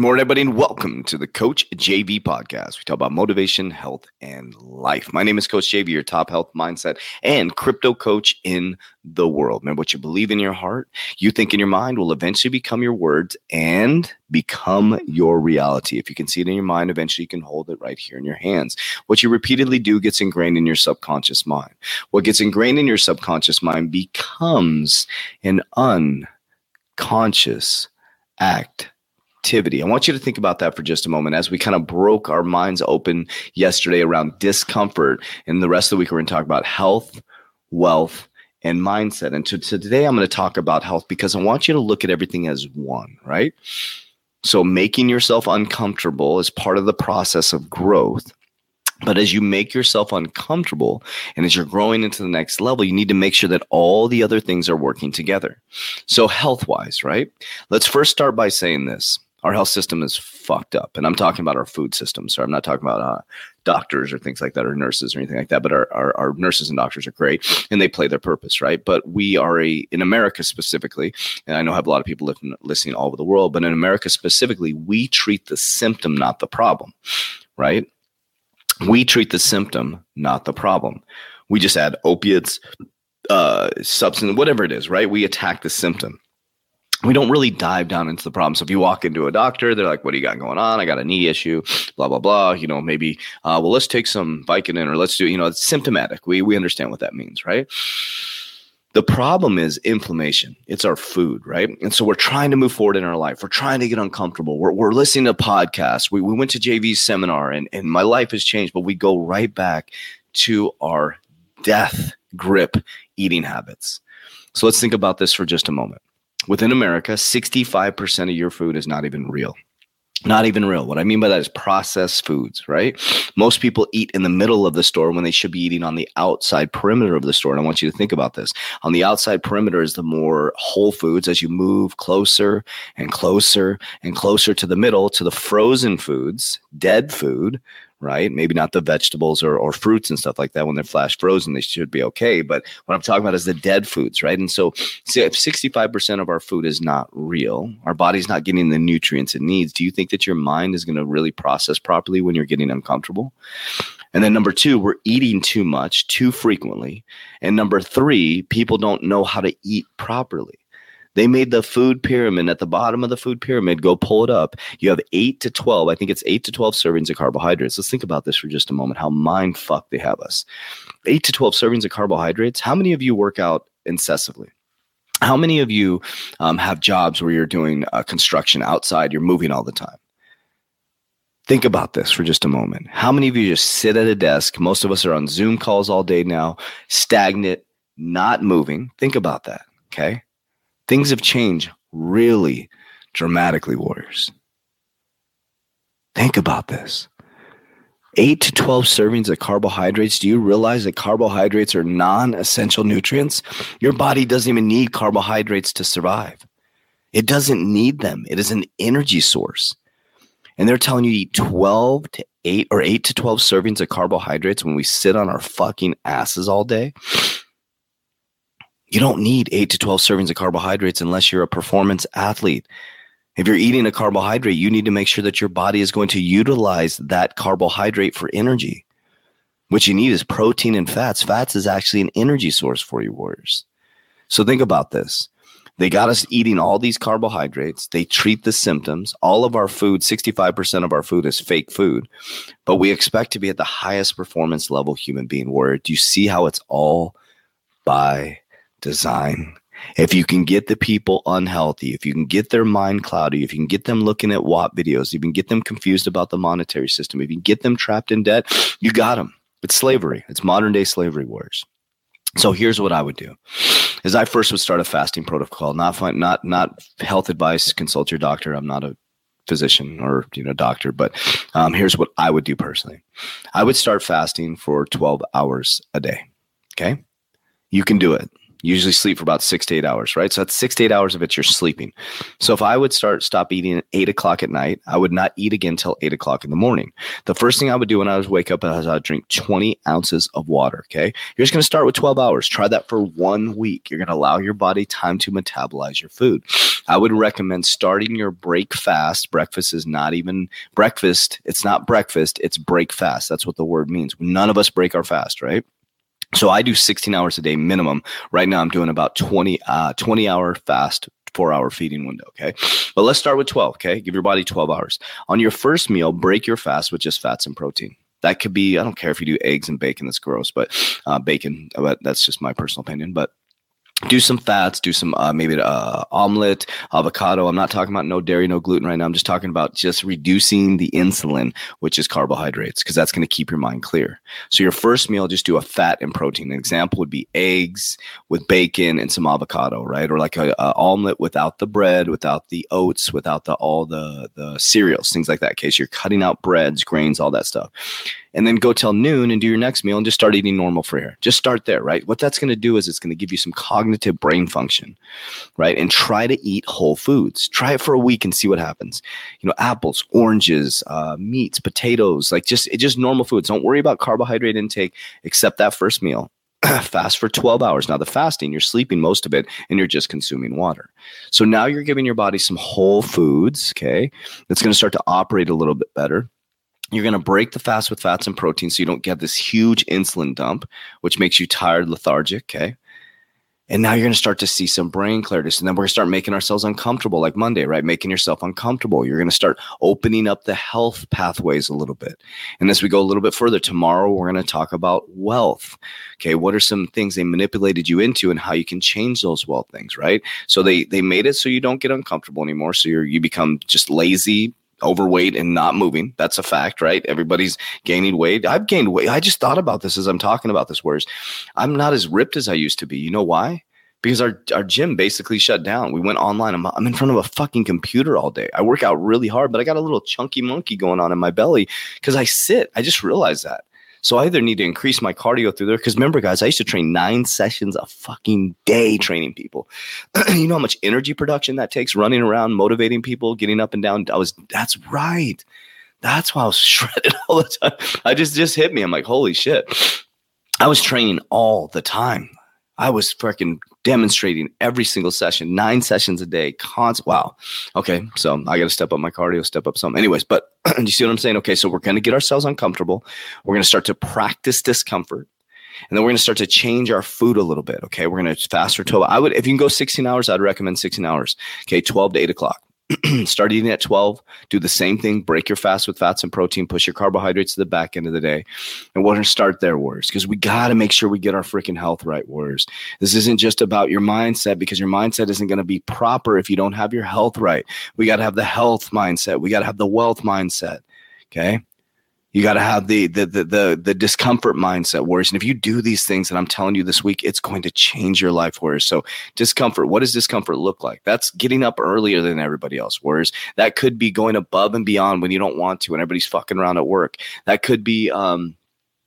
morning, everybody, and welcome to the Coach JV podcast. We talk about motivation, health, and life. My name is Coach JV, your top health mindset and crypto coach in the world. Remember, what you believe in your heart, you think in your mind, will eventually become your words and become your reality. If you can see it in your mind, eventually you can hold it right here in your hands. What you repeatedly do gets ingrained in your subconscious mind. What gets ingrained in your subconscious mind becomes an unconscious act activity. I want you to think about that for just a moment as we kind of broke our minds open yesterday around discomfort. And the rest of the week, we're going to talk about health, wealth, and mindset. And to, to today, I'm going to talk about health because I want you to look at everything as one, right? So, making yourself uncomfortable is part of the process of growth. But as you make yourself uncomfortable and as you're growing into the next level, you need to make sure that all the other things are working together. So, health wise, right? Let's first start by saying this our health system is fucked up. And I'm talking about our food system. So I'm not talking about uh, doctors or things like that or nurses or anything like that. But our, our, our, nurses and doctors are great and they play their purpose, right? But we are a, in America specifically, and I know I have a lot of people listening, listening all over the world, but in America specifically, we treat the symptom, not the problem, right? We treat the symptom, not the problem. We just add opiates, uh, substance, whatever it is, right? We attack the symptom we don't really dive down into the problem. So if you walk into a doctor, they're like, "What do you got going on? I got a knee issue, blah blah blah." You know, maybe, uh, well, let's take some Vicodin or let's do, you know, it's symptomatic. We we understand what that means, right? The problem is inflammation. It's our food, right? And so we're trying to move forward in our life. We're trying to get uncomfortable. We're, we're listening to podcasts. We, we went to JV's seminar and, and my life has changed, but we go right back to our death grip eating habits. So let's think about this for just a moment within America, 65% of your food is not even real. Not even real. What I mean by that is processed foods, right? Most people eat in the middle of the store when they should be eating on the outside perimeter of the store. And I want you to think about this. On the outside perimeter is the more whole foods as you move closer and closer and closer to the middle to the frozen foods, dead food, right? Maybe not the vegetables or, or fruits and stuff like that. When they're flash frozen, they should be okay. But what I'm talking about is the dead foods, right? And so, see, if 65% of our food is not real, our body's not getting the nutrients it needs, do you think that your mind is going to really process properly when you're getting uncomfortable? And then number two, we're eating too much too frequently. And number three, people don't know how to eat properly. They made the food pyramid at the bottom of the food pyramid. Go pull it up. You have eight to 12. I think it's eight to 12 servings of carbohydrates. Let's think about this for just a moment how mind fuck they have us. Eight to 12 servings of carbohydrates. How many of you work out incessantly? How many of you um, have jobs where you're doing uh, construction outside? You're moving all the time. Think about this for just a moment. How many of you just sit at a desk? Most of us are on Zoom calls all day now, stagnant, not moving. Think about that. Okay. Things have changed really dramatically, Warriors. Think about this. 8 to 12 servings of carbohydrates. Do you realize that carbohydrates are non essential nutrients? Your body doesn't even need carbohydrates to survive. It doesn't need them, it is an energy source. And they're telling you to eat 12 to 8 or 8 to 12 servings of carbohydrates when we sit on our fucking asses all day. You don't need eight to 12 servings of carbohydrates unless you're a performance athlete. If you're eating a carbohydrate, you need to make sure that your body is going to utilize that carbohydrate for energy. What you need is protein and fats. Fats is actually an energy source for you, warriors. So think about this. They got us eating all these carbohydrates. They treat the symptoms. All of our food, 65% of our food is fake food, but we expect to be at the highest performance level human being. Warrior, do you see how it's all by design. If you can get the people unhealthy, if you can get their mind cloudy, if you can get them looking at WAP videos, if you can get them confused about the monetary system, if you can get them trapped in debt, you got them. It's slavery. It's modern day slavery wars. So here's what I would do: is I first would start a fasting protocol. Not find, not not health advice. Consult your doctor. I'm not a physician or you know doctor, but um, here's what I would do personally. I would start fasting for 12 hours a day. Okay, you can do it usually sleep for about six to eight hours, right? So that's six to eight hours of it you're sleeping. So if I would start stop eating at eight o'clock at night, I would not eat again until eight o'clock in the morning. The first thing I would do when I was wake up is I would drink 20 ounces of water. Okay. You're just gonna start with 12 hours. Try that for one week. You're gonna allow your body time to metabolize your food. I would recommend starting your break fast. Breakfast is not even breakfast. It's not breakfast, it's break fast. That's what the word means. None of us break our fast, right? So I do 16 hours a day minimum. Right now I'm doing about 20 uh 20 hour fast four hour feeding window. Okay. But let's start with 12. Okay. Give your body 12 hours. On your first meal, break your fast with just fats and protein. That could be, I don't care if you do eggs and bacon, that's gross, but uh, bacon, but that's just my personal opinion. But do some fats, do some uh, maybe uh, omelet, avocado. I'm not talking about no dairy, no gluten right now. I'm just talking about just reducing the insulin, which is carbohydrates, because that's going to keep your mind clear. So your first meal, just do a fat and protein. An example would be eggs with bacon and some avocado, right? Or like a, a omelet without the bread, without the oats, without the all the the cereals, things like that. Case you're cutting out breads, grains, all that stuff and then go till noon and do your next meal and just start eating normal for here. Just start there, right? What that's going to do is it's going to give you some cognitive brain function, right? And try to eat whole foods. Try it for a week and see what happens. You know, apples, oranges, uh, meats, potatoes, like just it just normal foods. Don't worry about carbohydrate intake except that first meal. fast for 12 hours. Now, the fasting, you're sleeping most of it and you're just consuming water. So now you're giving your body some whole foods, okay? That's going to start to operate a little bit better. You're going to break the fast with fats and protein so you don't get this huge insulin dump, which makes you tired, lethargic. Okay. And now you're going to start to see some brain clarity. And then we're going to start making ourselves uncomfortable, like Monday, right? Making yourself uncomfortable. You're going to start opening up the health pathways a little bit. And as we go a little bit further, tomorrow we're going to talk about wealth. Okay. What are some things they manipulated you into and how you can change those wealth things, right? So they, they made it so you don't get uncomfortable anymore. So you're, you become just lazy, overweight and not moving. That's a fact, right? Everybody's gaining weight. I've gained weight. I just thought about this as I'm talking about this. Whereas I'm not as ripped as I used to be. You know why? Because our, our gym basically shut down. We went online. I'm, I'm in front of a fucking computer all day. I work out really hard, but I got a little chunky monkey going on in my belly because I sit. I just realized that. So I either need to increase my cardio through there. Cause remember, guys, I used to train nine sessions a fucking day training people. you know how much energy production that takes running around, motivating people, getting up and down. I was, that's right. That's why I was shredded all the time. I just, just hit me. I'm like, holy shit. I was training all the time. I was freaking demonstrating every single session, nine sessions a day. Constant. Wow. Okay. So I got to step up my cardio, step up some. Anyways, but you see what I'm saying? Okay. So we're going to get ourselves uncomfortable. We're going to start to practice discomfort. And then we're going to start to change our food a little bit. Okay. We're going to fast for 12. I would, if you can go 16 hours, I'd recommend 16 hours. Okay. 12 to 8 o'clock. start eating at 12 do the same thing break your fast with fats and protein push your carbohydrates to the back end of the day. And we're going to start there warriors? Because we got to make sure we get our freaking health right warriors. This isn't just about your mindset because your mindset isn't going to be proper if you don't have your health right. We got to have the health mindset. We got to have the wealth mindset okay you got to have the, the the the the discomfort mindset, Warriors. And if you do these things that I'm telling you this week, it's going to change your life, Warriors. So discomfort. What does discomfort look like? That's getting up earlier than everybody else, Warriors. That could be going above and beyond when you don't want to, and everybody's fucking around at work. That could be um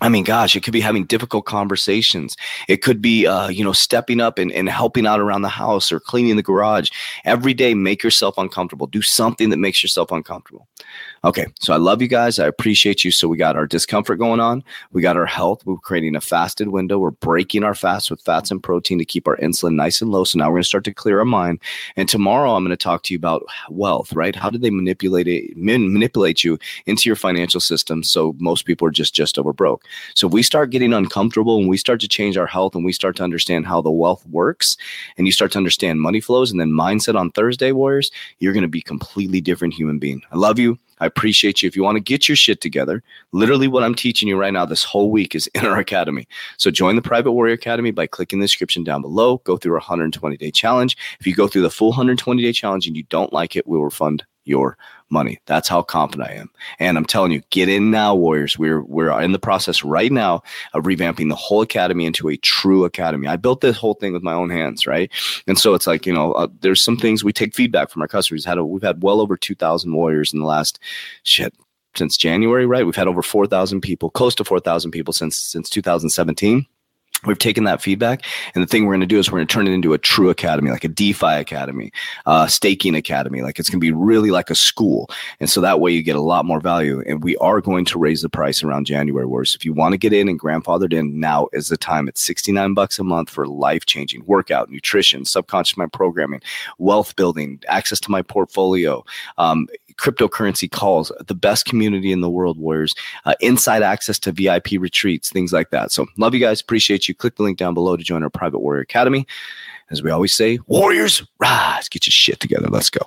I mean, gosh, it could be having difficult conversations. It could be, uh, you know, stepping up and, and helping out around the house or cleaning the garage. Every day, make yourself uncomfortable. Do something that makes yourself uncomfortable. Okay, so I love you guys. I appreciate you. So we got our discomfort going on. We got our health. We're creating a fasted window. We're breaking our fast with fats and protein to keep our insulin nice and low. So now we're going to start to clear our mind. And tomorrow, I'm going to talk to you about wealth. Right? How did they manipulate it, manipulate you into your financial system? So most people are just just over broke. So we start getting uncomfortable and we start to change our health and we start to understand how the wealth works and you start to understand money flows and then mindset on Thursday, Warriors, you're going to be completely different human being. I love you. I appreciate you. If you want to get your shit together, literally what I'm teaching you right now this whole week is in our academy. So join the Private Warrior Academy by clicking the description down below. Go through our 120 day challenge. If you go through the full 120 day challenge and you don't like it, we'll refund your money. That's how confident I am. And I'm telling you, get in now, Warriors. We're we're in the process right now of revamping the whole academy into a true academy. I built this whole thing with my own hands, right? And so it's like you know, uh, there's some things we take feedback from our customers. Had a, we've had well over 2,000 Warriors in the last shit since January, right? We've had over 4,000 people, close to 4,000 people since since 2017 We've taken that feedback, and the thing we're going to do is we're going to turn it into a true academy, like a DeFi academy, uh, staking academy. Like it's going to be really like a school, and so that way you get a lot more value. And we are going to raise the price around January. Whereas if you want to get in and grandfathered in, now is the time. It's sixty nine bucks a month for life changing workout, nutrition, subconscious mind programming, wealth building, access to my portfolio. Um, cryptocurrency calls, the best community in the world, Warriors, uh, inside access to VIP retreats, things like that. So, love you guys. Appreciate you. Click the link down below to join our private Warrior Academy. As we always say, Warriors, rise, get your shit together. Let's go.